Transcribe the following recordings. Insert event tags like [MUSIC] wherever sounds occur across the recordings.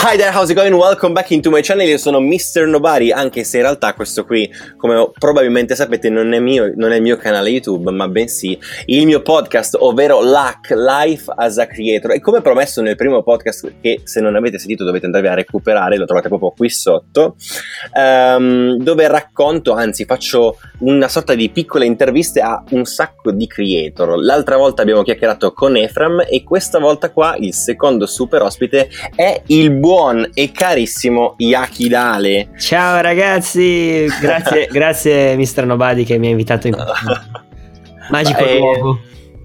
Hi there, how's it going? Welcome back into my channel. Io sono Mr. Nobody, anche se in realtà questo qui, come probabilmente sapete, non è, mio, non è il mio canale YouTube, ma bensì il mio podcast, ovvero LAC, Life as a Creator. E come promesso nel primo podcast, che se non avete sentito dovete andarvi a recuperare, lo trovate proprio qui sotto, um, dove racconto, anzi faccio una sorta di piccole interviste a un sacco di creator. L'altra volta abbiamo chiacchierato con Efram e questa volta qua il secondo super ospite è il buon buon e carissimo Yaki Dale. Ciao ragazzi, grazie, [LAUGHS] grazie Mr. Nobody che mi ha invitato in [LAUGHS] magico eh, luogo.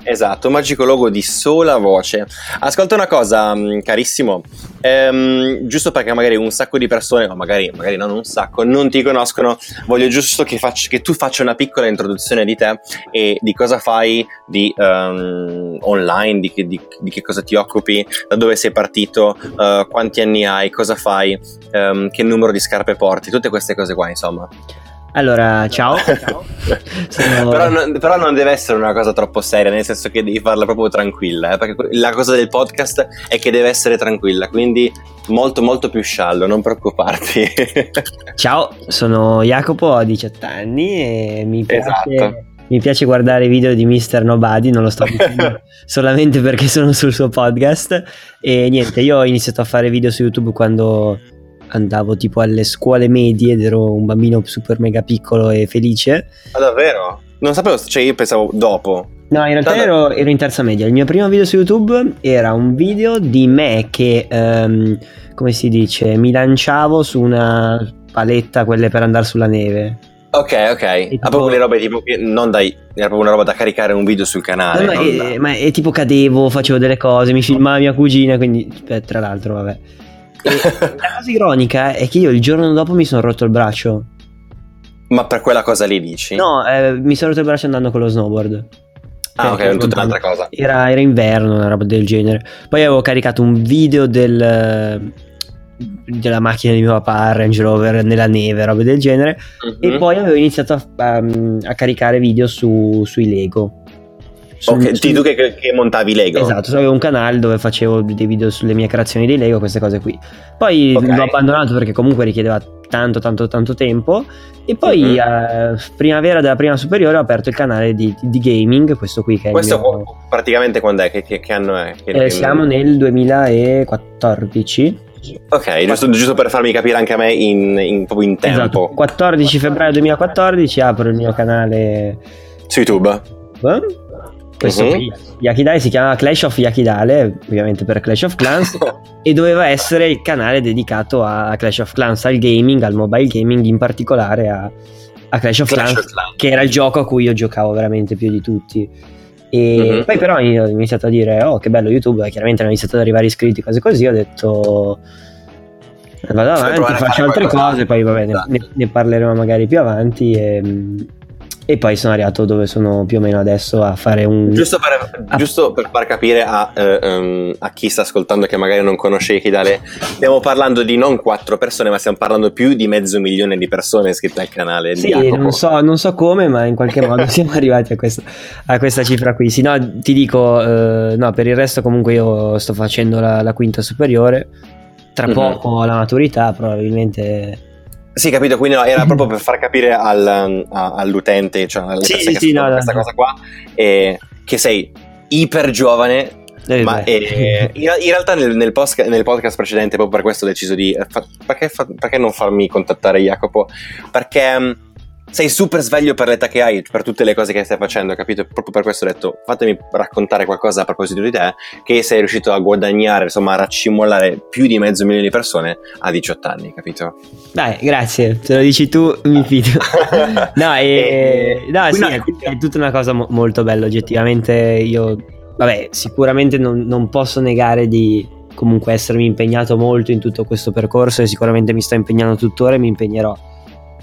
Esatto, magico logo di sola voce. Ascolta una cosa, mm, carissimo, ehm, giusto perché magari un sacco di persone, o magari, magari non un sacco, non ti conoscono, voglio giusto che, faccia, che tu faccia una piccola introduzione di te e di cosa fai di, um, online, di, di, di, che cosa ti occupi, da dove sei partito, uh, quanti anni hai, cosa fai, um, che numero di scarpe porti, tutte queste cose qua, insomma. Allora, ciao. ciao. [LAUGHS] Sono... però, non, però, non, deve essere una cosa troppo seria, nel senso che devi farla proprio tranquilla, eh, perché la cosa del podcast è che deve essere tranquilla, quindi molto molto più sciallo, non preoccuparti. [LAUGHS] ciao, sono Jacopo, ho 18 anni e mi piace... Esatto. Mi piace guardare i video di Mr. Nobody, non lo sto dicendo [LAUGHS] solamente perché sono sul suo podcast. E niente, io ho iniziato a fare video su YouTube quando andavo tipo alle scuole medie ed ero un bambino super mega piccolo e felice. Ma davvero? Non sapevo, cioè io pensavo dopo. No, in realtà ero, ero, in terza media. Il mio primo video su YouTube era un video di me che, um, come si dice, mi lanciavo su una paletta, quelle per andare sulla neve. Ok, ok. Ha tipo... proprio le robe tipo che non dai, era proprio una roba da caricare un video sul canale. No, ma, è, da... ma è tipo cadevo, facevo delle cose, mi filmava mia cugina, quindi beh, tra l'altro, vabbè. La cosa ironica è che io il giorno dopo mi sono rotto il braccio. Ma per quella cosa lì dici? No, eh, mi sono rotto il braccio andando con lo snowboard. Ah, ok, è tutta un'altra cosa. Era, era, inverno, una roba del genere. Poi avevo caricato un video del, della macchina di mio papà, Range Rover, nella neve, roba del genere. Uh-huh. E mhm. poi avevo iniziato a, a, a caricare video su, sui Lego. Ok, su, tu che, che, montavi Lego. Esatto, avevo un canale dove facevo dei video sulle mie creazioni di Lego, queste cose qui. Poi okay. l'ho abbandonato perché comunque richiedeva tanto, tanto, tanto tempo. E poi mm-hmm. a primavera della prima superiore ho aperto il canale di, di gaming, questo qui che è Questo mio... praticamente quando è? Che, che, che anno è? Eh, siamo nel 2014. Ok, giusto, giusto, per farmi capire anche a me in, in, proprio in tempo. Esatto. 14 febbraio 2014 apro il mio canale su YouTube. Eh? Questo uh-huh. Yakidale si chiama Clash of Yakidale, ovviamente per Clash of Clans, [LAUGHS] e doveva essere il canale dedicato a Clash of Clans, al gaming, al mobile gaming, in particolare a, a Clash, of, Clash Clans, of Clans, che era il gioco a cui io giocavo veramente più di tutti. E uh-huh. poi però ho iniziato a dire, oh che bello YouTube, chiaramente hanno iniziato ad arrivare iscritti, cose così, ho detto vado avanti, faccio altre cose, poi vabbè, ne, ne, parleremo magari più avanti. E, e poi sono arrivato dove sono più o meno adesso a fare un... Giusto per, a... giusto per far capire a, eh, um, a, chi sta ascoltando che magari non conosce Ikidale, stiamo parlando di non quattro persone, ma stiamo parlando più di mezzo milione di persone iscritte al canale. Sì, non so, non so, come, ma in qualche modo [LAUGHS] siamo arrivati a, questo, a, questa cifra qui. Sì, no, ti dico, eh, no, per il resto comunque io sto facendo la, la quinta superiore, tra mm-hmm. poco la maturità probabilmente sì, capito, quindi no, era [CLEARS THROAT] proprio per far capire al, a, all'utente, cioè alle sì, sì, no, questa no. cosa qua, eh, che sei iper giovane, eh, ma eh, in, in, realtà nel, nel, post, nel, podcast precedente, proprio per questo ho deciso di... Fa, perché, fa, perché, non farmi contattare Jacopo? Perché sei super sveglio per l'età che hai, per tutte le cose che stai facendo, capito? Proprio per questo ho detto, fatemi raccontare qualcosa a proposito di te, che sei riuscito a guadagnare, insomma, a raccimolare più di mezzo milione di persone a 18 anni, capito? Dai, grazie, se lo dici tu mi fido. [LAUGHS] no, e, no sì, è, è, tutta una cosa mo- molto bella, oggettivamente io, vabbè, sicuramente non, non posso negare di comunque essermi impegnato molto in tutto questo percorso e sicuramente mi sto impegnando tuttora e mi impegnerò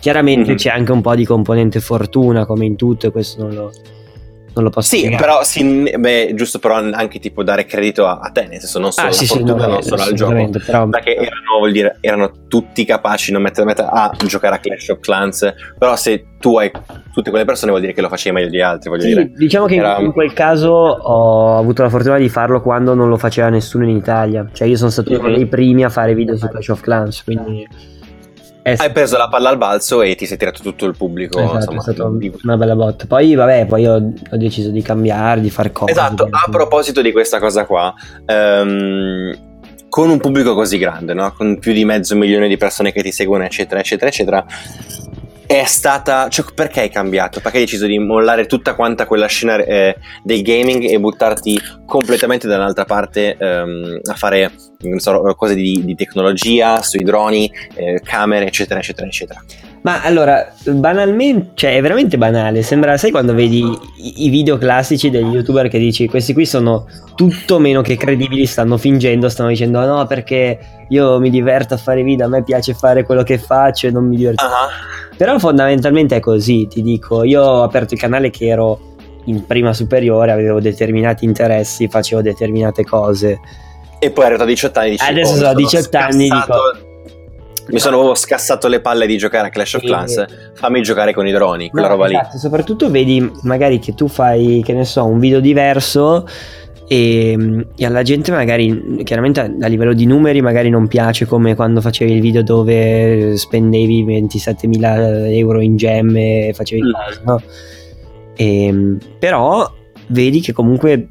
Chiaramente mm-hmm. c'è anche un po' di componente fortuna come in tutto e questo non lo, non lo posso Sì, spiegare. però sì, beh, giusto però anche tipo dare credito a, a te, nel senso non solo Ah, sì, sì, fortuna, no, non solo al gioco. però- Perché erano, vuol dire, erano tutti capaci non mettere mettere a giocare a Clash of Clans, però se tu hai tutte quelle persone vuol dire che lo facevi meglio di altri, voglio Sì, dire. diciamo che in- Era- in quel caso ho avuto la fortuna di farlo quando non lo faceva nessuno in Italia. Cioè, io sono stato uno Mhm. dei primi a fare video su Clash of Clans. Quindi è, Hai preso la palla al balzo e ti sei tirato tutto il pubblico, esatto, insomma, è stata una bella botta. Poi, vabbè, poi ho, ho deciso di cambiare, di fare cose. Esatto, a proposito di questa cosa qua, ehm, con un pubblico così grande, no? con più di mezzo milione di persone che ti seguono, eccetera, eccetera, eccetera, è stata... Cioè, perché hai cambiato? Perché hai deciso di mollare tutta quanta quella scena eh, del gaming e buttarti completamente da un'altra parte ehm, a fare non so, cose di, di tecnologia, sui droni, eh, camere, eccetera, eccetera, eccetera. Ma allora, banalmente, cioè è veramente banale. Sembra, sai quando vedi i, i video classici degli youtuber che dici questi qui sono tutto meno che credibili, stanno fingendo, stanno dicendo no perché io mi diverto a fare video, a me piace fare quello che faccio e non mi diverto. Ah, Però fondamentalmente è così, ti dico, io ho aperto il canale che ero in prima superiore, avevo determinati interessi, facevo determinate cose. E poi arrivato a 18 anni dici, Adesso "Oh, sono a 18 anni, scassato- Mi sono proprio scassato le palle di giocare a Clash of. Clans. Fammi giocare con i droni, quella No, roba lì. esatto, soprattutto vedi magari che tu fai, che ne so, un video diverso e, e alla gente magari, chiaramente a, a livello di numeri magari non piace come quando facevi il video dove spendevi 27.000 euro in gemme e facevi Mm. cose, no? Ehm, però vedi che comunque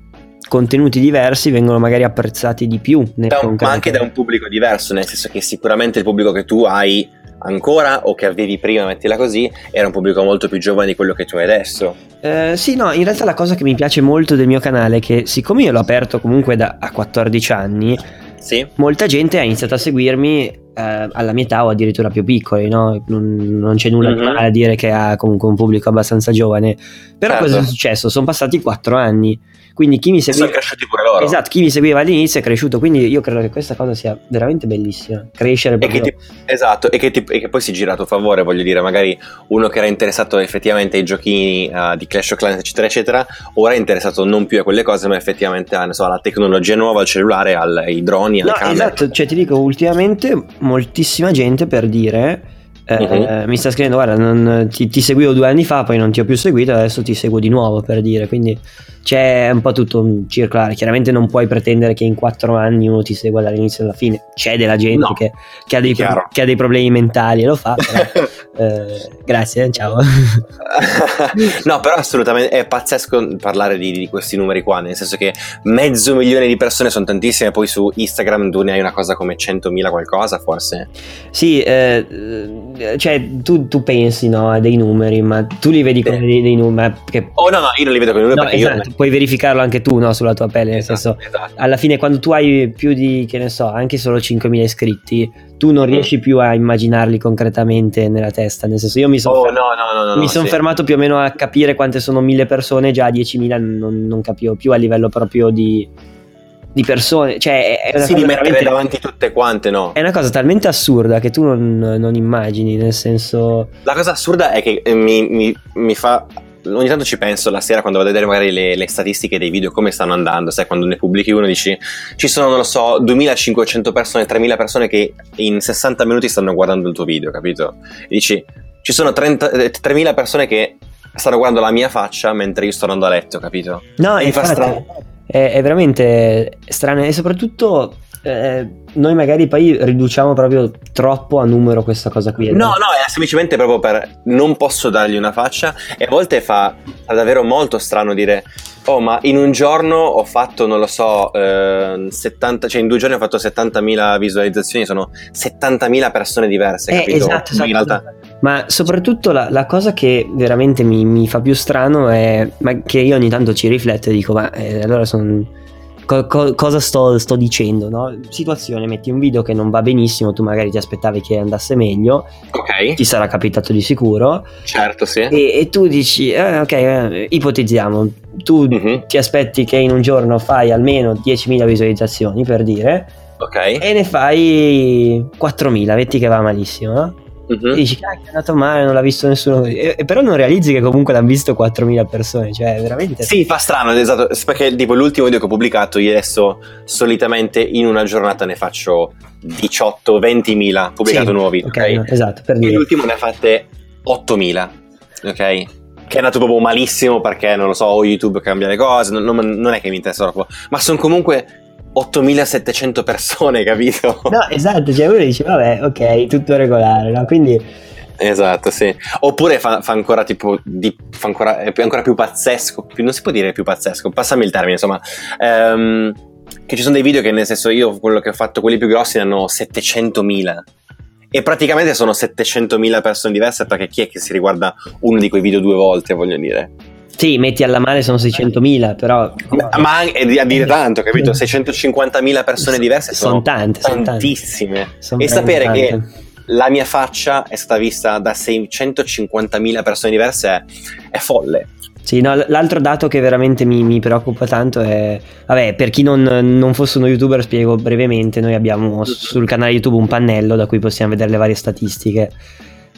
contenuti diversi vengono magari apprezzati di più nel Da un- ma anche da un pubblico diverso, nel senso che sicuramente il pubblico che tu hai ancora o che avevi prima, mettila così, era un pubblico molto più giovane di quello che tu hai adesso. Eh, sì, no, in realtà la cosa che mi piace molto del mio canale è che siccome io l'ho aperto comunque da a 14 anni, Sì? molta gente ha iniziato a seguirmi eh, alla mia età o addirittura più piccoli, no? non, non c'è nulla di Mhm. male a dire che ha comunque un pubblico abbastanza giovane. Però Certo. cosa è successo? Sono passati 4 anni, quindi chi mi seguiva... Esatto, chi mi seguiva all'inizio è cresciuto, quindi io credo che questa cosa sia veramente bellissima. Crescere E che proprio... ti- esatto, e che, ti- e che poi si gira a tuo favore, voglio dire, magari uno che era interessato effettivamente ai giochini uh, di Clash of Clans, eccetera, eccetera, ora è interessato non più a quelle cose, ma effettivamente so, alla tecnologia nuova, al cellulare, al- ai droni, alle No, camere. esatto, cioè ti dico, ultimamente moltissima gente per dire... eh, Mhm. mi sta scrivendo guarda non- ti, ti seguivo due anni fa poi non ti ho più seguito adesso ti seguo di nuovo per dire. Quindi c'è un po' tutto un circolare. Chiaramente non puoi pretendere che in quattro anni uno ti segua dall'inizio alla fine. C'è della gente No, che, che ha dei pro- che ha dei problemi mentali e lo fa però, [LAUGHS] eh, grazie eh, ciao. [LAUGHS] No, però assolutamente è pazzesco parlare di, di questi numeri qua, nel senso che mezzo milione di persone sono tantissime, poi su Instagram tu ne hai una cosa come 100.000 qualcosa forse. Sì, eh, eh, cioè tu, tu pensi no, a dei numeri, ma tu li vedi come Sì. dei, dei numeri. Perché, Oh no, no, io non li vedo con i numeri no, esatto, puoi verificarlo anche tu no, sulla tua pelle, io... nel senso, esatto. alla fine quando tu hai più di, che ne so, anche solo 5.000 iscritti, tu non Mm. riesci più a immaginarli concretamente nella testa, nel senso io mi sono... Oh no, no, no, sono sì. fermato più o meno a capire quante sono mille persone, già a 10.000 non, non capivo più a livello proprio di, di persone. Cioè, è una, Sì, cosa di mettere veramente- davanti tutte quante, no. è una cosa talmente assurda che tu non, non immagini, nel senso... La cosa assurda è che eh, mi, mi- mi fa. Ogni tanto ci penso la sera quando vado a vedere magari le, le statistiche dei video come stanno andando, sai, quando ne pubblichi uno dici ci sono, non lo so, 2500 persone, 3000 persone che in 60 minuti stanno guardando il tuo video, capito? E dici ci sono 30 eh, 3000 persone che stanno guardando la mia faccia mentre io sto andando a letto, capito? No, E mi fa infatti, strano. È, è veramente strano e soprattamente eh, noi magari poi riduciamo proprio troppo a numero questa cosa qui. No, no, è semplicemente proprio per non posso dargli una faccia e a volte fa, davvero molto strano dire oh ma in un giorno ho fatto, non lo so, eh, 70, cioè in due giorni ho fatto 70.000 visualizzazioni, sono 70.000 persone diverse, Eh, capito? esatto, In esatto. Ma soprattutto la, la cosa che veramente mi, mi fa più strano è ma che io ogni tanto ci rifletto e dico, ma eh, allora sono... co- co- cosa sto, sto dicendo? No? Situazione, metti un video che non va benissimo, tu magari ti aspettavi che andasse meglio, ok, ti sarà capitato di sicuro, certo, sì. e, e tu dici, eh, ok, eh, ipotizziamo, tu Mhm, ti aspetti che in un giorno fai almeno 10.000 visualizzazioni per dire Ok, e ne fai 4.000, vedi che va malissimo, no? Uh-huh. E dici, ah, è andato male, non l'ha visto nessuno. E, e però non realizzi che comunque l'hanno visto 4.000 persone, cioè veramente... Sì, fa strano, esatto, perché tipo l'ultimo video che ho pubblicato, io adesso solitamente in una giornata ne faccio 18-20.000 pubblicato sì, nuovi, ok? okay? No, esatto, per dire. E l'ultimo ne ha fatte 8.000, ok? Che è andato proprio malissimo perché, non lo so, o YouTube cambia le cose, non, non è che mi interessa troppo, ma sono comunque 8700 persone, capito? No, esatto, cioè uno dice, vabbè, ok, tutto regolare, no? Quindi... Esatto, sì. Oppure fa, fa ancora tipo, di, fa ancora, è ancora più pazzesco, più, non si può dire più pazzesco, passami il termine, insomma. Um, che ci sono dei video che nel senso io, quello che ho fatto, quelli più grossi, ne hanno 700.000. E praticamente sono 700.000 persone diverse perché chi è che si riguarda uno di quei video due volte, voglio dire. Sì, metti alla male sono 600.000, però... Ma, ma a dire tanto, capito? 650.000 persone diverse sono, sono tante, tantissime. Sono e sapere tante. che la mia faccia è stata vista da 650.000 persone diverse è, è folle. Sì, no, l'altro dato che veramente mi, mi, preoccupa tanto è, vabbè, per chi non, non, fosse uno youtuber spiego brevemente, noi abbiamo sul canale YouTube un pannello da cui possiamo vedere le varie statistiche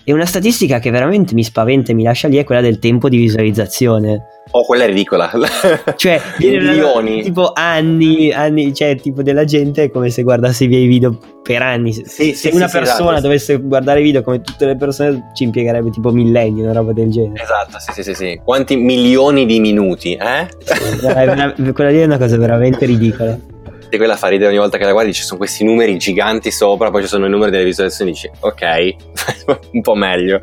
e una statistica che veramente mi spaventa e mi lascia lì è quella del tempo di visualizzazione. Oh, quella è ridicola. [LAUGHS] cioè, [LAUGHS] milioni. Tipo anni, anni, cioè, tipo della gente è come se guardasse i miei video per anni. Sì, se sì, una sì, persona esatto. dovesse guardare video come tutte le persone, ci impiegherebbe tipo millenni, una roba del genere. Esatto, sì, sì, sì. sì. Quanti milioni di minuti, eh? Sì, quella lì è una cosa veramente ridicola [LAUGHS] e quella fa ridere ogni volta che la guardi, ci sono questi numeri giganti sopra, poi ci sono i numeri delle visualizzazioni, dici ok, [LAUGHS] un po' meglio.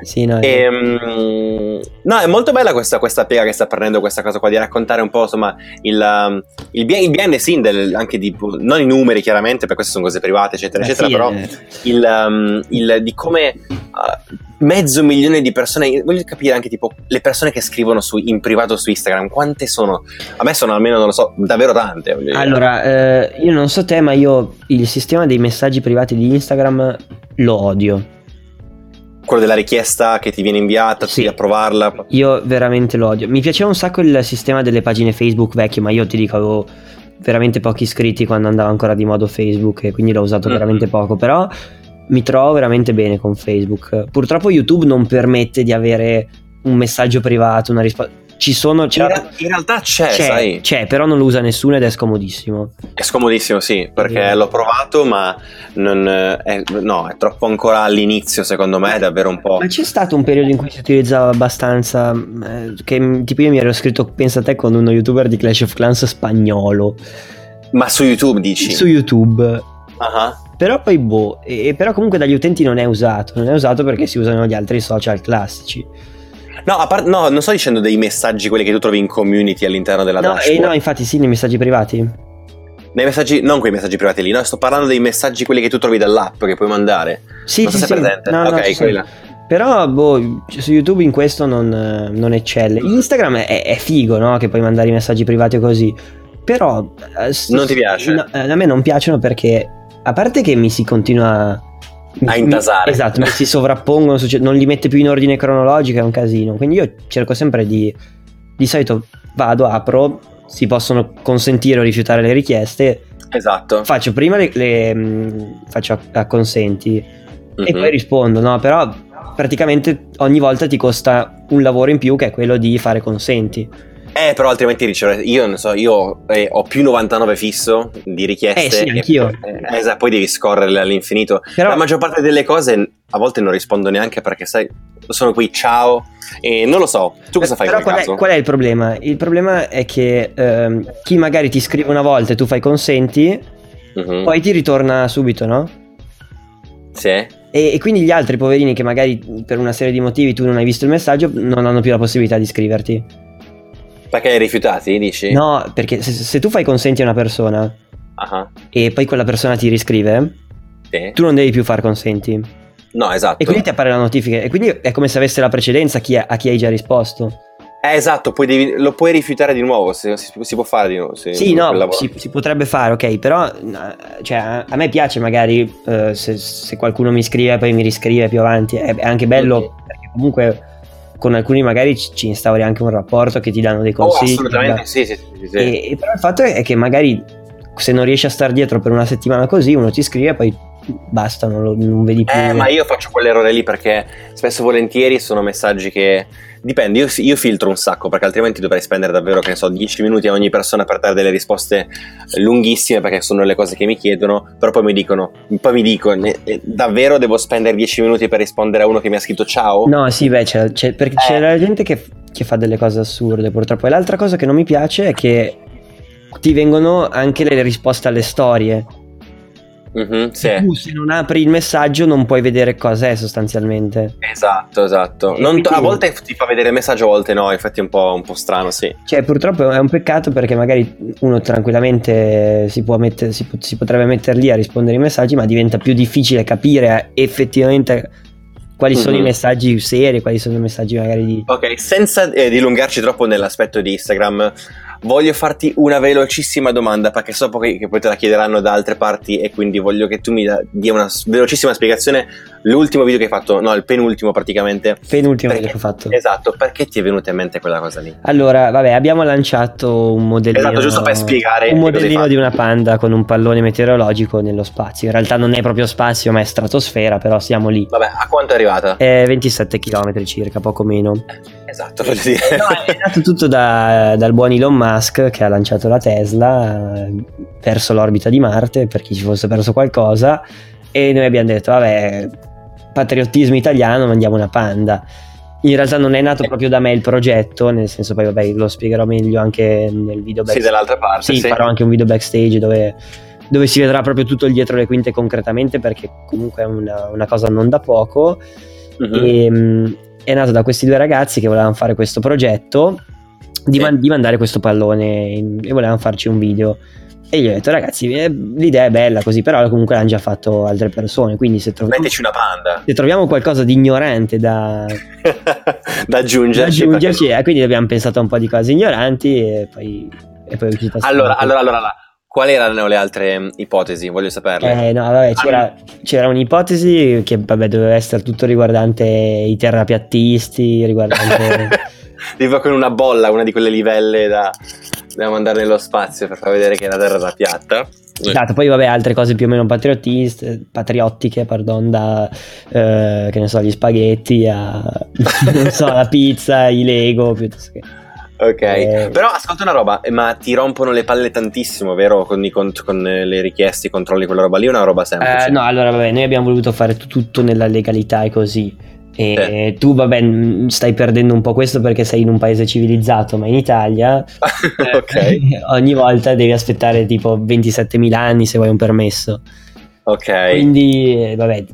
Sì, no, e, um, no, è molto bella questa, questa, piega che sta prendendo questa cosa qua, di raccontare un po' insomma il, um, il, il the scene, del, anche di, non i numeri chiaramente, perché queste sono cose private, eccetera, eccetera, sì, però eh. il, um, il, di come... Uh, mezzo milione di persone. Voglio capire anche tipo le persone che scrivono su, in privato su Instagram, quante sono? A me sono almeno, non lo so, davvero tante. Allora, eh, io non so te, ma io il sistema dei messaggi privati di Instagram lo odio. Quello della richiesta che ti viene inviata, sì. devi approvarla. Io veramente lo odio. Mi piaceva un sacco il sistema delle pagine Facebook vecchie, ma io ti dico, avevo veramente pochi iscritti quando andava ancora di modo Facebook e quindi l'ho usato mm-hmm. veramente poco. Però mi trovo veramente bene con Facebook. Purtroppo YouTube non permette di avere un messaggio privato, una risposta. Ci sono. C'è, in, in, realtà c'è, c'è, sai. C'è, però non lo usa nessuno ed è scomodissimo. È scomodissimo, sì, perché l'ho provato, ma non, è, no, è troppo ancora all'inizio, secondo me, è davvero un po'. Ma c'è stato un periodo in cui si utilizzava abbastanza. Eh, che tipo io mi ero scritto, pensa a te, con uno youtuber di Clash of Clans spagnolo. Ma su YouTube dici? Su YouTube. Uh-huh. Però poi boh, e, però comunque dagli utenti non è usato, non è usato perché si usano gli altri social classici. No, part- no, non sto dicendo dei messaggi quelli che tu trovi in community all'interno della no, dashboard. Eh, no, infatti sì, nei messaggi privati. Nei messaggi, non quei messaggi privati lì, no, sto parlando dei messaggi quelli che tu trovi dall'app che puoi mandare. Sì, non sì, so sì. presente. No, ok, no, quella. Però, boh, su YouTube in questo non, non eccelle. Instagram è, è, figo, no? Che puoi mandare i messaggi privati così. Però... Eh, non ti piace? No, eh, a me non piacciono perché a parte che mi si continua a intasare. Mi, esatto, mi si sovrappongono, non li mette più in ordine cronologico, è un casino. Quindi io cerco sempre di. Di solito vado, apro, si possono consentire o rifiutare le richieste. Esatto. Faccio prima le. le mm, faccio a, a consenti mm-hmm. e poi rispondo, no? Però praticamente ogni volta ti costa un lavoro in più che è quello di fare consenti. Eh, però altrimenti ricevere. Io non so, io eh, ho più 99 fisso di richieste. Eh sì, anch'io. Eh, esatto, poi devi scorrerle all'infinito. Però... La maggior parte delle cose a volte non rispondo neanche perché sai, sono qui, ciao. E non lo so, tu cosa fai Però qual è, qual è, il problema? Il problema è che ehm, chi magari ti scrive una volta e tu fai consenti, uh-huh. poi ti ritorna subito, no? Sì. E, e, quindi gli altri poverini che magari per una serie di motivi tu non hai visto il messaggio non hanno più la possibilità di scriverti. Perché hai rifiutati, dici? No, perché se, se tu fai consenti a una persona uh-huh. e poi quella persona ti riscrive, sì. tu non devi più far consenti. No, esatto. E quindi ti appare la notifica. E quindi è come se avesse la precedenza a chi, a chi hai già risposto. Eh, esatto, devi, lo puoi rifiutare di nuovo, si, si, può fare di nuovo. sì, no, si, si, potrebbe fare, ok, però cioè, a, me piace magari uh, se, se, qualcuno mi scrive e poi mi riscrive più avanti, è, è anche bello okay. perché comunque con alcuni magari ci instauri anche un rapporto che ti danno dei oh, consigli. Oh, assolutamente, sì, sì, sì, sì. E, e, però il fatto è che magari se non riesci a star dietro per una settimana così, uno ti scrive e poi basta, non, lo, non vedi più. Eh, ma io faccio quell'errore lì perché spesso e volentieri sono messaggi che Dipende, io, io, filtro un sacco perché altrimenti dovrei spendere davvero, che ne so, 10 minuti a ogni persona per dare delle risposte lunghissime perché sono le cose che mi chiedono, però poi mi dicono, poi mi dico, davvero devo spendere 10 minuti per rispondere a uno che mi ha scritto ciao? No, sì, beh, c'è, c'è perché eh. c'è la gente che, che fa delle cose assurde purtroppo. E l'altra cosa che non mi piace è che ti vengono anche le risposte alle storie. Mm-hmm, sì. Tu se non apri il messaggio non puoi vedere cosa è sostanzialmente. Esatto, esatto. Quindi... a volte ti fa vedere il messaggio, a volte no, infatti è un po', un po', strano, sì. Cioè purtroppo è un peccato perché magari uno tranquillamente si, può mettere, si, si potrebbe mettere lì a rispondere ai messaggi, ma diventa più difficile capire effettivamente quali sono mm-hmm. i messaggi seri, quali sono i messaggi magari di... Ok, senza eh, dilungarci troppo nell'aspetto di Instagram, voglio farti una velocissima domanda perché so che, che poi te la chiederanno da altre parti e quindi voglio che tu mi dia una velocissima spiegazione. L'ultimo video che hai fatto, no, il penultimo praticamente. Penultimo perché, video che ho fatto. Esatto, perché ti è venuta in mente quella cosa lì? Allora, vabbè, abbiamo lanciato un modellino. Esatto, giusto per spiegare. Un modellino di una panda con un pallone meteorologico nello spazio. In realtà non è proprio spazio, ma è stratosfera, però siamo lì. Vabbè, a quanto è arrivata? È 27 km circa, poco meno. Esatto, voglio dire. No, è [LAUGHS] nato tutto da, dal buon Elon Musk che ha lanciato la Tesla eh, verso l'orbita di Marte per chi ci fosse perso qualcosa e noi abbiamo detto vabbè patriottismo italiano mandiamo una panda in realtà non è nato proprio da me il progetto nel senso poi vabbè lo spiegherò meglio anche nel video backstage sì dall'altra parte sì, sì. farò anche un video backstage dove, dove, si vedrà proprio tutto il dietro le quinte concretamente perché comunque è una, una cosa non da poco uh-huh. e, è nato da questi due ragazzi che volevano fare questo progetto di, man- di mandare questo pallone in- e volevano farci un video. E gli ho detto, ragazzi, eh, l'idea è bella così, però comunque l'hanno già fatto altre persone. Quindi se troviamo, una panda. Se troviamo qualcosa di ignorante da, [LAUGHS] da aggiungerci, da aggiungerci perché... eh, quindi abbiamo pensato a un po' di cose ignoranti e poi, e poi allora, allora, allora, allora, quali erano le altre mm, ipotesi? Voglio saperle. Eh, no, vabbè, c'era, c'era, un'ipotesi che vabbè, doveva essere tutto riguardante i terrapiattisti, riguardante [LAUGHS] tipo con una bolla, una di quelle livelle da, da mandare nello spazio per far vedere che la Terra era piatta. Esatto, poi vabbè altre cose più o meno patriottiche, pardon, da eh, che ne so, gli spaghetti a [LAUGHS] non so, la pizza, i Lego, piuttosto che Ok, eh... però ascolta una roba, ma ti rompono le palle tantissimo, vero? Con, i cont- con le richieste, i controlli, quella roba lì, è una roba semplice? Eh, no, allora vabbè, noi abbiamo voluto fare tutto nella legalità e così. E tu, vabbè, stai perdendo un po' questo perché sei in un paese civilizzato, ma in Italia [LAUGHS] okay. [LAUGHS] ogni volta devi aspettare tipo 27.000 anni se vuoi un permesso. Ok. Quindi, vabbè.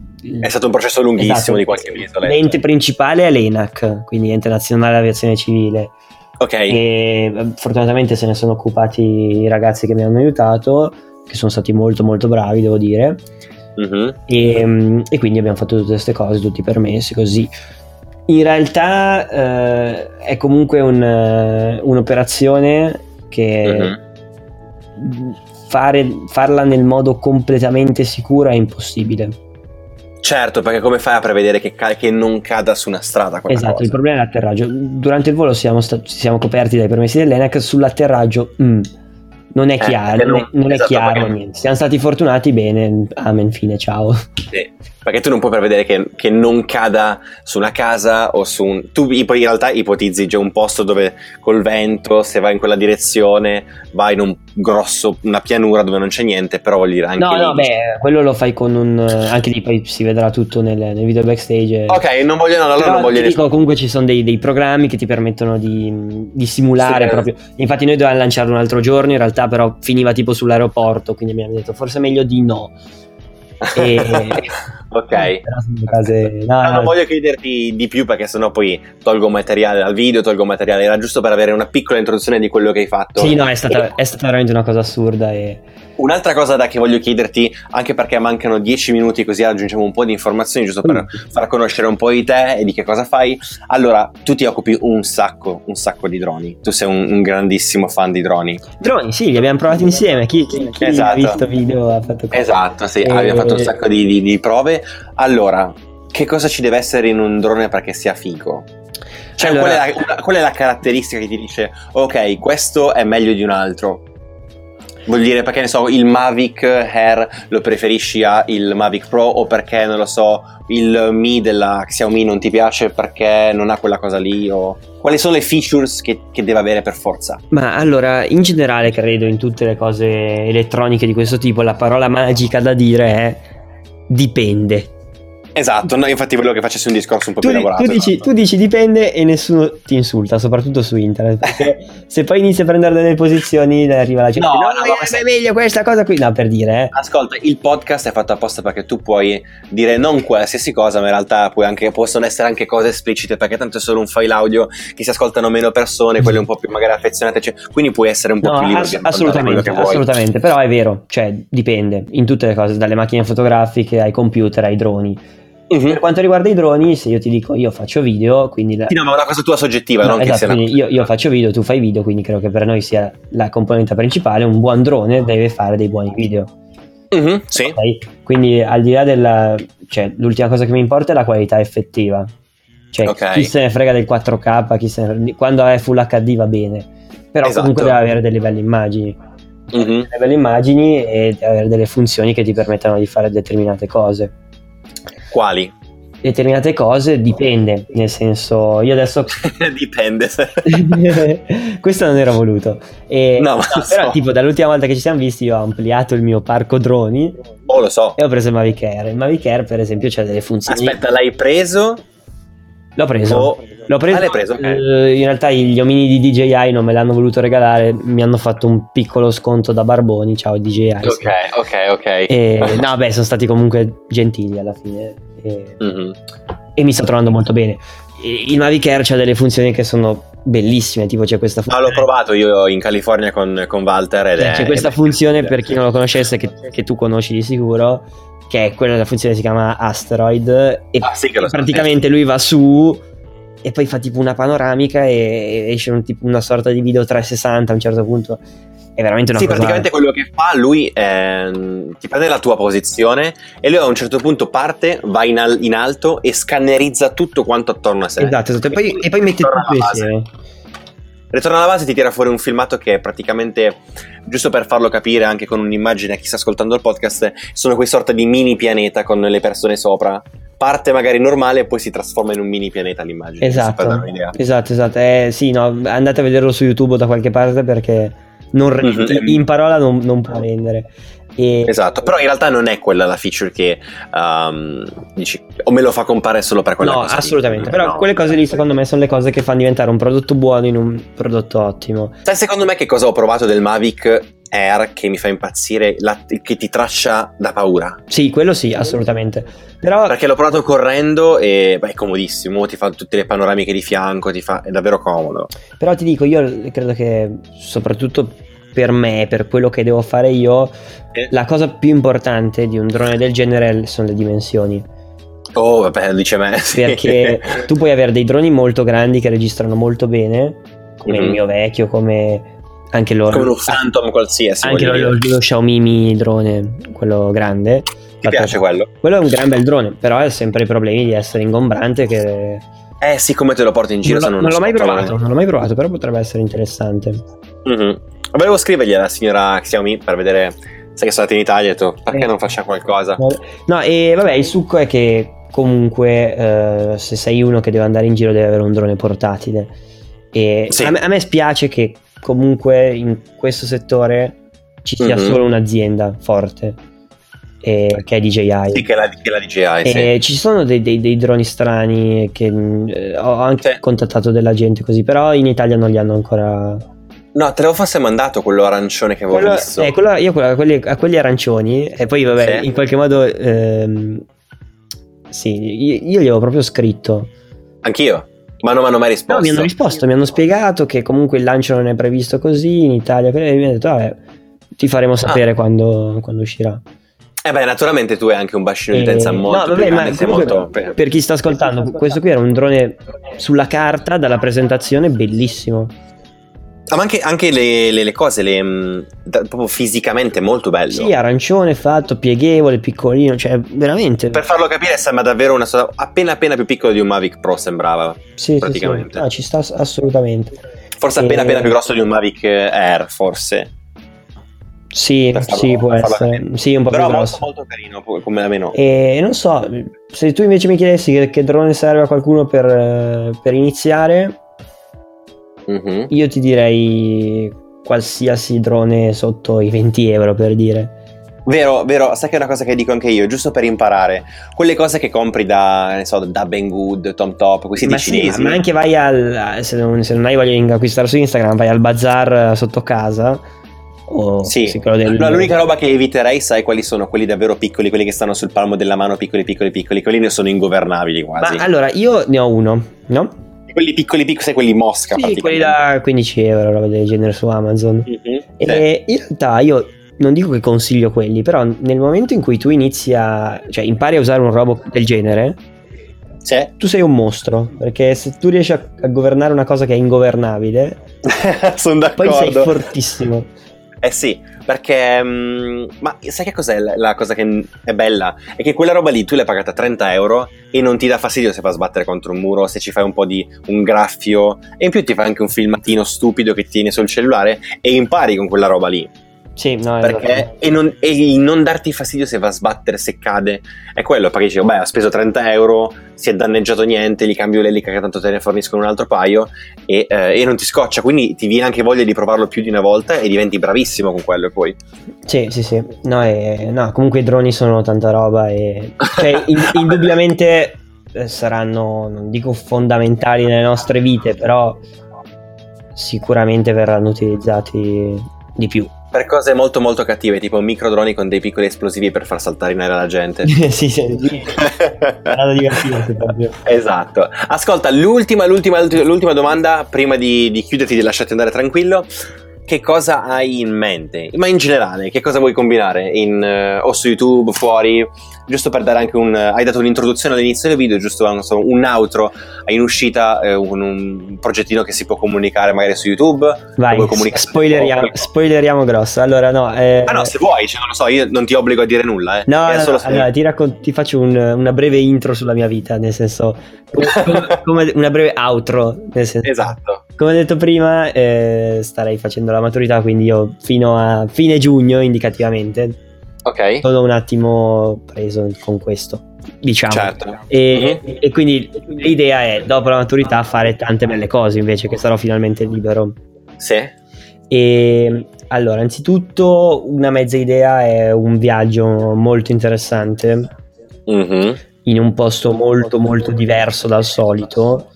È stato un processo lunghissimo esatto. di qualche mese. L'ente principale è l'ENAC, quindi Ente Nazionale Aviazione Civile. Ok. E fortunatamente se ne sono occupati i ragazzi che mi hanno aiutato, che sono stati molto molto bravi, devo dire. Uh-huh. E, e, quindi abbiamo fatto tutte queste cose, tutti i permessi, così. In realtà eh, è comunque un, uh, un'operazione che uh-huh. fare, farla nel modo completamente sicuro è impossibile. Certo, perché come fai a prevedere che, ca- che non cada su una strada? Esatto, cosa? il problema è l'atterraggio. Durante il volo siamo, sta- siamo coperti dai permessi dell'ENAC, sull'atterraggio... Mm, non è eh, chiaro, eh, non, non esatto, è chiaro niente. Siamo stati fortunati, bene, amen, fine, ciao. Sì, perché tu non puoi prevedere che, che, non cada su una casa o su un... Tu in realtà ipotizzi già un posto dove col vento, se vai in quella direzione, vai in un grosso, una pianura dove non c'è niente, però voglio dire anche No, lì, no, beh, quello lo fai con un... anche lì poi si vedrà tutto nel, nel video backstage. Ok, non voglio... No, allora non voglio... Dico, comunque ci sono dei, dei, programmi che ti permettono di, di simulare sì, proprio... Infatti noi dovevamo lanciarlo un altro giorno, in realtà però finiva tipo sull'aeroporto, quindi abbiamo detto forse è meglio di no. [LAUGHS] E... ok. Cose... No, no, non voglio chiederti di più perché sennò poi tolgo materiale dal video, tolgo materiale. Era giusto per avere una piccola introduzione di quello che hai fatto. Sì, no, è stata, e... è stata veramente una cosa assurda e Un'altra cosa da che voglio chiederti, anche perché mancano 10 minuti così aggiungiamo un po' di informazioni giusto per mm. far conoscere un po' di te e di che cosa fai. Allora, tu ti occupi un sacco, un sacco di droni. Tu sei un, un grandissimo fan di droni. Droni, sì, li abbiamo provati insieme. Chi, chi, chi esatto. ha visto video ha fatto così. Esatto, sì, e... abbiamo fatto un sacco di, di, di prove. Allora, che cosa ci deve essere in un drone perché sia figo? Cioè, allora... qual, è la, qual, è la, caratteristica che ti dice, ok, questo è meglio di un altro? Vuol dire perché ne so, il Mavic Air lo preferisci al Mavic Pro o perché non lo so, il Mi della Xiaomi non ti piace perché non ha quella cosa lì o quali sono le features che, che deve avere per forza? Ma allora, in generale credo in tutte le cose elettroniche di questo tipo la parola magica da dire è dipende Esatto, no, infatti volevo che facessi un discorso un po' tu, più elaborato. Tu dici, esatto. tu dici, dipende e nessuno ti insulta, soprattutto su internet. Perché [LAUGHS] se poi inizi a prendere delle posizioni, arriva la gente. No, No, no, no, è se- meglio questa cosa qui. No, per dire, eh. Ascolta, il podcast è fatto apposta perché tu puoi dire non qualsiasi cosa, ma in realtà puoi anche- possono essere anche cose esplicite, perché tanto è solo un file audio che si ascoltano meno persone, quelle un po' più magari affezionate, cioè, quindi puoi essere un po' No, più libero ass- assolutamente, assolutamente. Però è vero, cioè dipende in tutte le cose, dalle macchine fotografiche ai computer ai droni. Mhm. Per quanto riguarda i droni, se io ti dico io faccio video, quindi la- Sì, no, ma è una cosa tua soggettiva, No, non che esatto, quindi io, io faccio video, tu fai video, quindi credo che per noi sia la componente principale. Un buon drone deve fare dei buoni video. Mhm, sì. ok? Quindi al di là della... cioè l'ultima cosa che mi importa è la qualità effettiva. Cioè Ok. chi se ne frega del 4K, chi se ne... quando è Full HD va bene. Però Esatto. comunque deve avere delle belle immagini. Mhm. Delle belle immagini e deve avere delle funzioni che ti permettano di fare determinate cose. Quali? Determinate cose dipende, nel senso io adesso [LAUGHS] [LAUGHS] Dipende. questo non era voluto. E, No, ma però, so. tipo, dall'ultima volta che ci siamo visti, io ho ampliato il mio parco droni Oh, lo so. e ho preso il Mavic Air. Il Mavic Air, per esempio, c'ha delle funzioni. Aspetta, l'hai preso? L'ho preso. o- L'ho preso. Ah, preso, ok. eh, in realtà gli omini di DJI non me l'hanno voluto regalare, mi hanno fatto un piccolo sconto da Barboni. Ciao DJI. Ok, ok, ok. E, no, beh, sono stati comunque gentili alla fine. E, Mhm. e mi sto trovando molto bene. Il Mavic Air c'ha delle funzioni che sono bellissime, tipo c'è questa No, funzione. l'ho provato io in California con, con Walter ed Cioè, è... c'è questa è- funzione per chi non lo conoscesse, che, che tu conosci di sicuro, che è quella della funzione che si chiama Asteroid. E Ah, sì che lo so. praticamente lui va su e poi fa tipo una panoramica e esce un, tipo una sorta di video 360 a un certo punto. È veramente una Sì, cosa. praticamente quello che fa lui è, ti prende la tua posizione e lui a un certo punto parte, va in, al- in alto e scannerizza tutto quanto attorno a sé. Esatto, esatto. E poi, e poi mette tutto insieme. Ritorna alla base ti tira fuori un filmato che è praticamente, giusto per farlo capire anche con un'immagine a chi sta ascoltando il podcast, sono quei sorta di mini pianeta con le persone sopra. Parte magari normale e poi si trasforma in un mini pianeta l'immagine. Esatto, esatto, esatto. Eh, sì, no, andate a vederlo su YouTube da qualche parte perché non Mhm. in- in parola non, non può rendere. E, Esatto, però in realtà non è quella la feature che um, dici, o me lo fa compare solo per quella no, cosa. lì. assolutamente. Però No. quelle cose lì, secondo me, sono le cose che fanno diventare un prodotto buono in un prodotto ottimo. Sai, secondo me che cosa ho provato del Mavic Air che mi fa impazzire, La- che ti traccia da paura. Sì, quello sì, assolutamente. Però Perché l'ho provato correndo e beh, è comodissimo, ti fa tutte le panoramiche di fianco, ti fa, è davvero comodo. Però ti dico, io credo che soprattutto per me, per quello che devo fare io, Eh. la cosa più importante di un drone del genere sono le dimensioni. Oh, vabbè, dice me. sì. Perché [LAUGHS] tu puoi avere dei droni molto grandi che registrano molto bene, come il Mhm. mio vecchio, come anche lo, Come un Phantom qualsiasi. anche lo, lo, Xiaomi Mi drone, quello grande. Ti piace quello? Quello è un gran bel drone, però ha sempre i problemi di essere ingombrante che... Eh sì, come te lo porti in giro? non, se non non l'ho mai provato, non l'ho mai provato, però potrebbe essere interessante. Volevo scrivergli alla signora Xiaomi per vedere se è stata in Italia e ho detto perché Eh. non faccia qualcosa. No, e vabbè, il succo è che comunque eh, se sei uno che deve andare in giro deve avere un drone portatile. E Sì. a, me, a me spiace che comunque in questo settore ci sia Mhm. solo un'azienda forte, e- che è DJI. Sì, che la, che la DJI, sì. Ci sono dei, dei- dei droni strani che eh, ho anche Sì. contattato della gente così, però in Italia non li hanno ancora. No, te l'avevo forse mandato quello arancione che avevo Quello- visto. eh, quello- io quello- a, quelli, a quelli arancioni, e poi vabbè, Sì. in qualche modo. ehm, sì, io, io gli avevo proprio scritto. Anch'io. Ma non mi hanno mai risposto. No, mi hanno risposto, mi hanno spiegato che comunque il lancio non è previsto così in Italia. E mi hanno detto, vabbè, ti faremo sapere Ah. quando, quando uscirà. Eh beh, naturalmente tu hai anche un bacino di Eh, utenza molto no, vabbè, ma molto... per chi sta ascoltando, questo qui era un drone sulla carta, dalla presentazione, bellissimo. Ah, ma anche, anche le, le- le cose, le, da- proprio fisicamente molto bello. Sì, arancione fatto, pieghevole, piccolino, cioè veramente. Per farlo capire sembra davvero una cosa appena appena più piccolo di un Mavic Pro sembrava. sì, sì, praticamente. sì. No, ci sta ass- assolutamente. Forse E- appena appena più grosso di un Mavic Air, forse. Sì, farlo, sì, può essere. Sì, un po' Però più molto, molto carino, come la meno. E non so, se tu invece mi chiedessi che, che drone serve a qualcuno per, eh, per iniziare, Mhm. io ti direi qualsiasi drone sotto i 20 euro per dire. Vero, vero, sai che è una cosa che dico anche io, giusto per imparare. Quelle cose che compri da, ne so, da Banggood, Tom Top, quei siti Ma, sì, cinesi. ma anche vai al. Se non, se non hai voglia di acquistare su Instagram, vai al bazar eh, sotto casa. O Sì, sì, del- l'unica roba che eviterei, sai quali sono? Quelli davvero piccoli, quelli che stanno sul palmo della mano, piccoli, piccoli, piccoli. Quelli ne sono ingovernabili quasi. Ma allora, io ne ho uno, no? Quelli piccoli, piccoli, quelli mosca. Sì, quelli da 15 euro, roba del genere su Amazon. Mhm, sì. E in realtà io non dico che consiglio quelli, però nel momento in cui tu inizi a. cioè impari a usare un robot del genere, Sì. tu sei un mostro. Perché se tu riesci a, a governare una cosa che è ingovernabile, [LAUGHS] sono poi sei d'accordo. fortissimo. Eh sì, perché... mm, ma sai che cos'è la, la cosa che è bella? È che quella roba lì tu l'hai pagata 30 euro e non ti dà fastidio se fa sbattere contro un muro, se ci fai un po' di un graffio e in più ti fai anche un filmatino stupido che ti tieni sul cellulare e impari con quella roba lì. Sì, no, Perché, e, non, e non darti fastidio se va a sbattere, se cade, è quello. Perché dici, beh, ho speso 30 euro, si è danneggiato niente, li cambio l'elica che tanto te ne forniscono un altro paio e, eh, e non ti scoccia. Quindi ti viene anche voglia di provarlo più di una volta e diventi bravissimo con quello poi. Sì, sì, sì. No, e- no, comunque i droni sono tanta roba e cioè, [LAUGHS] in- indubbiamente eh, saranno, non dico fondamentali nelle nostre vite, però sicuramente verranno utilizzati di più. Per cose molto molto cattive, tipo microdroni con dei piccoli esplosivi per far saltare in aria la gente. [LAUGHS] sì, sì, sarà da divertirsi proprio. Esatto. Ascolta, l'ultima, l'ultima, l'ultima domanda prima di, di chiuderti, di lasciarti andare tranquillo. Che cosa hai in mente? Ma in generale, che cosa vuoi combinare? In, eh, o su YouTube, fuori? Giusto per dare anche un... Hai dato un'introduzione all'inizio del video, giusto non so, un outro in uscita, eh, un, un progettino che si può comunicare magari su YouTube? Vai, spoileriamo, spoileriamo grosso. Allora, no, eh, Ah no, se vuoi, cioè, non lo so, io non ti obbligo a dire nulla, eh. No, no, solo no, allora ti, raccon- ti faccio un- una breve intro sulla mia vita, nel senso, come una breve outro, nel senso, Esatto. Come ho detto prima, eh, starei facendo la maturità, quindi io fino a fine giugno, indicativamente, Ok. sono un attimo preso con questo, diciamo. Certo. E, Mhm. e quindi l'idea è, dopo la maturità, fare tante belle cose, invece che sarò finalmente libero. Sì. E allora, anzitutto, una mezza idea è un viaggio molto interessante Mhm. in un posto molto molto diverso dal solito,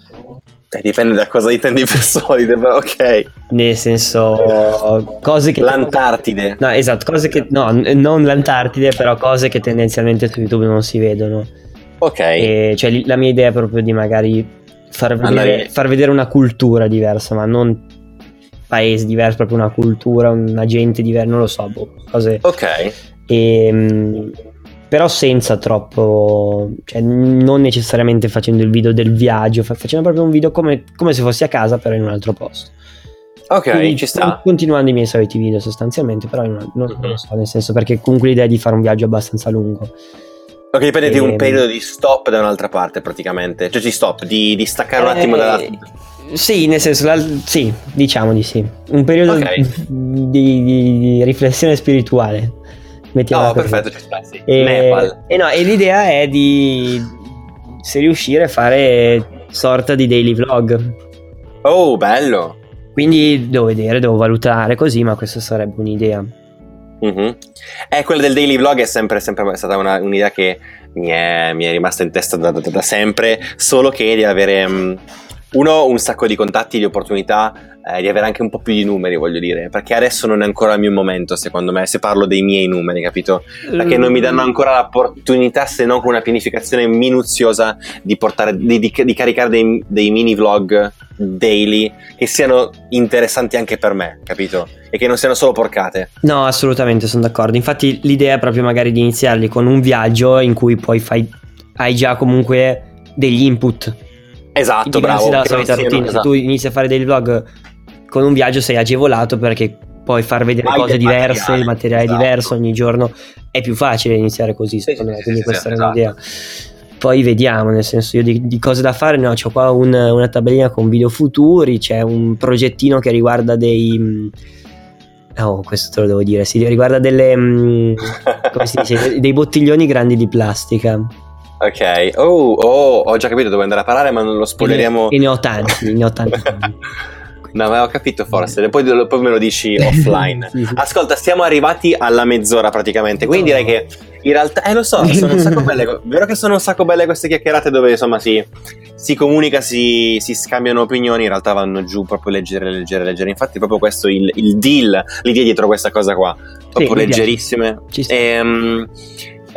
Eh, dipende da cosa intendi per [LAUGHS] solide, però ok. nel senso cose che L'Antartide. No, esatto, cose che no, non l'Antartide, però cose che tendenzialmente su YouTube non si vedono. Ok. E, cioè, la mia idea è proprio di magari far vedere, far vedere una cultura diversa, ma non paesi diversi, proprio una cultura, una gente diversa, non lo so, boh, cose Ok. E, mh, però senza troppo, cioè non necessariamente facendo il video del viaggio, fa- facendo proprio un video come, come se fossi a casa, però in un altro posto. Ok, Quindi, ci sta. Continuando i miei soliti video sostanzialmente, però non, non lo so, nel senso perché comunque l'idea è di fare un viaggio abbastanza lungo. Ok, dipende di un Ehm. periodo di stop da un'altra parte, praticamente. Cioè, di stop, di, di staccare un Eh, attimo dalla. Sì, nel senso, la- sì, diciamo di sì. Un periodo Ok. di, di- di riflessione spirituale. Mettiamola No, perfetto, ci sta, sì. E, e no, e l'idea è di se riuscire a fare sorta di daily vlog. Oh, bello. Quindi devo vedere, devo valutare così, ma questa sarebbe un'idea. Mhm. Eh, quella del daily vlog è sempre, sempre stata una- un'idea che mi è, mi è rimasta in testa da, da- da sempre, solo che di avere mm, uno un sacco di contatti, di opportunità, eh, di avere anche un po' più di numeri, voglio dire, perché adesso non è ancora il mio momento, secondo me, se parlo dei miei numeri, capito? Perché non mi danno ancora l'opportunità, se non con una pianificazione minuziosa, di, portare, di, di- di caricare dei, dei mini vlog daily che siano interessanti anche per me, capito? E che non siano solo porcate. No, assolutamente, sono d'accordo. Infatti l'idea è proprio magari di iniziarli con un viaggio in cui poi fai, hai già comunque degli input. Esatto, bravo. dalla solita routine. Se esatto. tu inizi a fare dei vlog con un viaggio sei agevolato perché puoi far vedere Hai cose diverse, materiale, il materiale esatto. diverso ogni giorno. È più facile iniziare così, Sì, secondo sì, me. Quindi sì, questa sì, era un'idea. Poi vediamo, nel senso, io di, di cose da fare ne ho, c'ho qua un- una tabellina con video futuri, c'è un progettino che riguarda dei, mh, Oh, questo te lo devo dire. Si riguarda delle. mm, come si dice? [LAUGHS] Dei bottiglioni grandi di plastica. Ok, oh, oh, ho già capito dove andare a parare, ma non lo spoileriamo. E ne ho tanti, ne ho tanti. No, ma ho capito forse, poi, poi me lo dici [LAUGHS] offline. Sì, sì. Ascolta, siamo arrivati alla mezz'ora praticamente, quindi direi che in realtà, eh lo so, sono un sacco belle, vero che sono un sacco belle queste chiacchierate dove insomma si, si comunica, si, si scambiano opinioni, in realtà vanno giù proprio leggere, leggere, leggere. Infatti proprio questo il, il deal, l'idea dietro questa cosa qua, proprio piace. leggerissime. Ci sta. Ehm,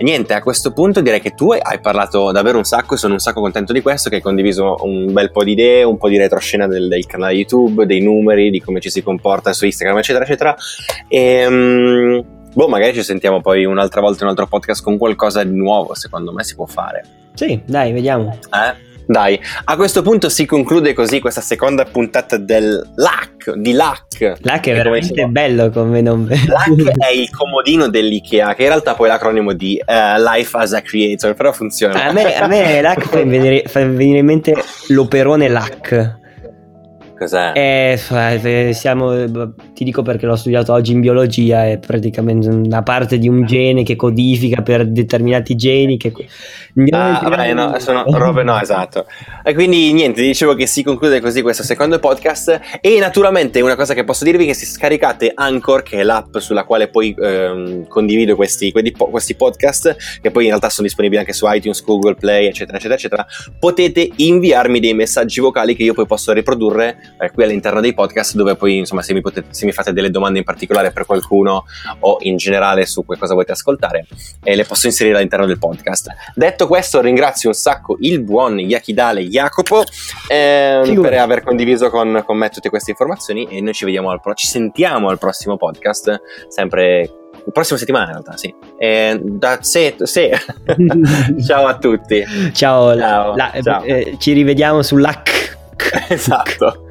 E niente, a questo punto direi che tu hai parlato davvero un sacco e sono un sacco contento di questo, che hai condiviso un bel po' di idee, un po' di retroscena del, del canale YouTube, dei numeri, di come ci si comporta su Instagram, eccetera, eccetera. E, boh, magari ci sentiamo poi un'altra volta in un altro podcast con qualcosa di nuovo, secondo me si può fare. Sì, dai, vediamo. Eh? Dai, a questo punto si conclude così questa seconda puntata del LAC, di LAC. L'hack è veramente bello come nome. LAC [LAUGHS] è il comodino dell'IKEA, che in realtà poi è l'acronimo di eh, Life as a Creator, però funziona. A me, a me l'hack fa [LAUGHS] venire, fa venire in mente l'operone LAC. Cos'è? Eh, eh, siamo, ti dico perché l'ho studiato oggi in biologia, è praticamente una parte di un gene che codifica per determinati geni. Che... Ah, vabbè, no, sono [LAUGHS] robe, no, esatto. E quindi niente, dicevo che si conclude così questo secondo podcast. E naturalmente una cosa che posso dirvi è che se scaricate Anchor, che è l'app sulla quale poi ehm, condivido questi, questi podcast, che poi in realtà sono disponibili anche su iTunes, Google Play, eccetera, eccetera, eccetera, potete inviarmi dei messaggi vocali che io poi posso riprodurre eh, qui all'interno dei podcast, dove poi, insomma, se mi, potete, se mi fate delle domande in particolare per qualcuno o in generale su che cosa volete ascoltare, eh, le posso inserire all'interno del podcast. Detto questo, ringrazio un sacco il buon Yakidale Jacopo ehm, per aver condiviso con, con me tutte queste informazioni e noi ci vediamo al pro- ci sentiamo al prossimo podcast, sempre prossima settimana in realtà, sì. E that's it, sì. Ciao a tutti. Ciao, Ciao, la- ciao. eh, ci rivediamo sull'hack. Esatto.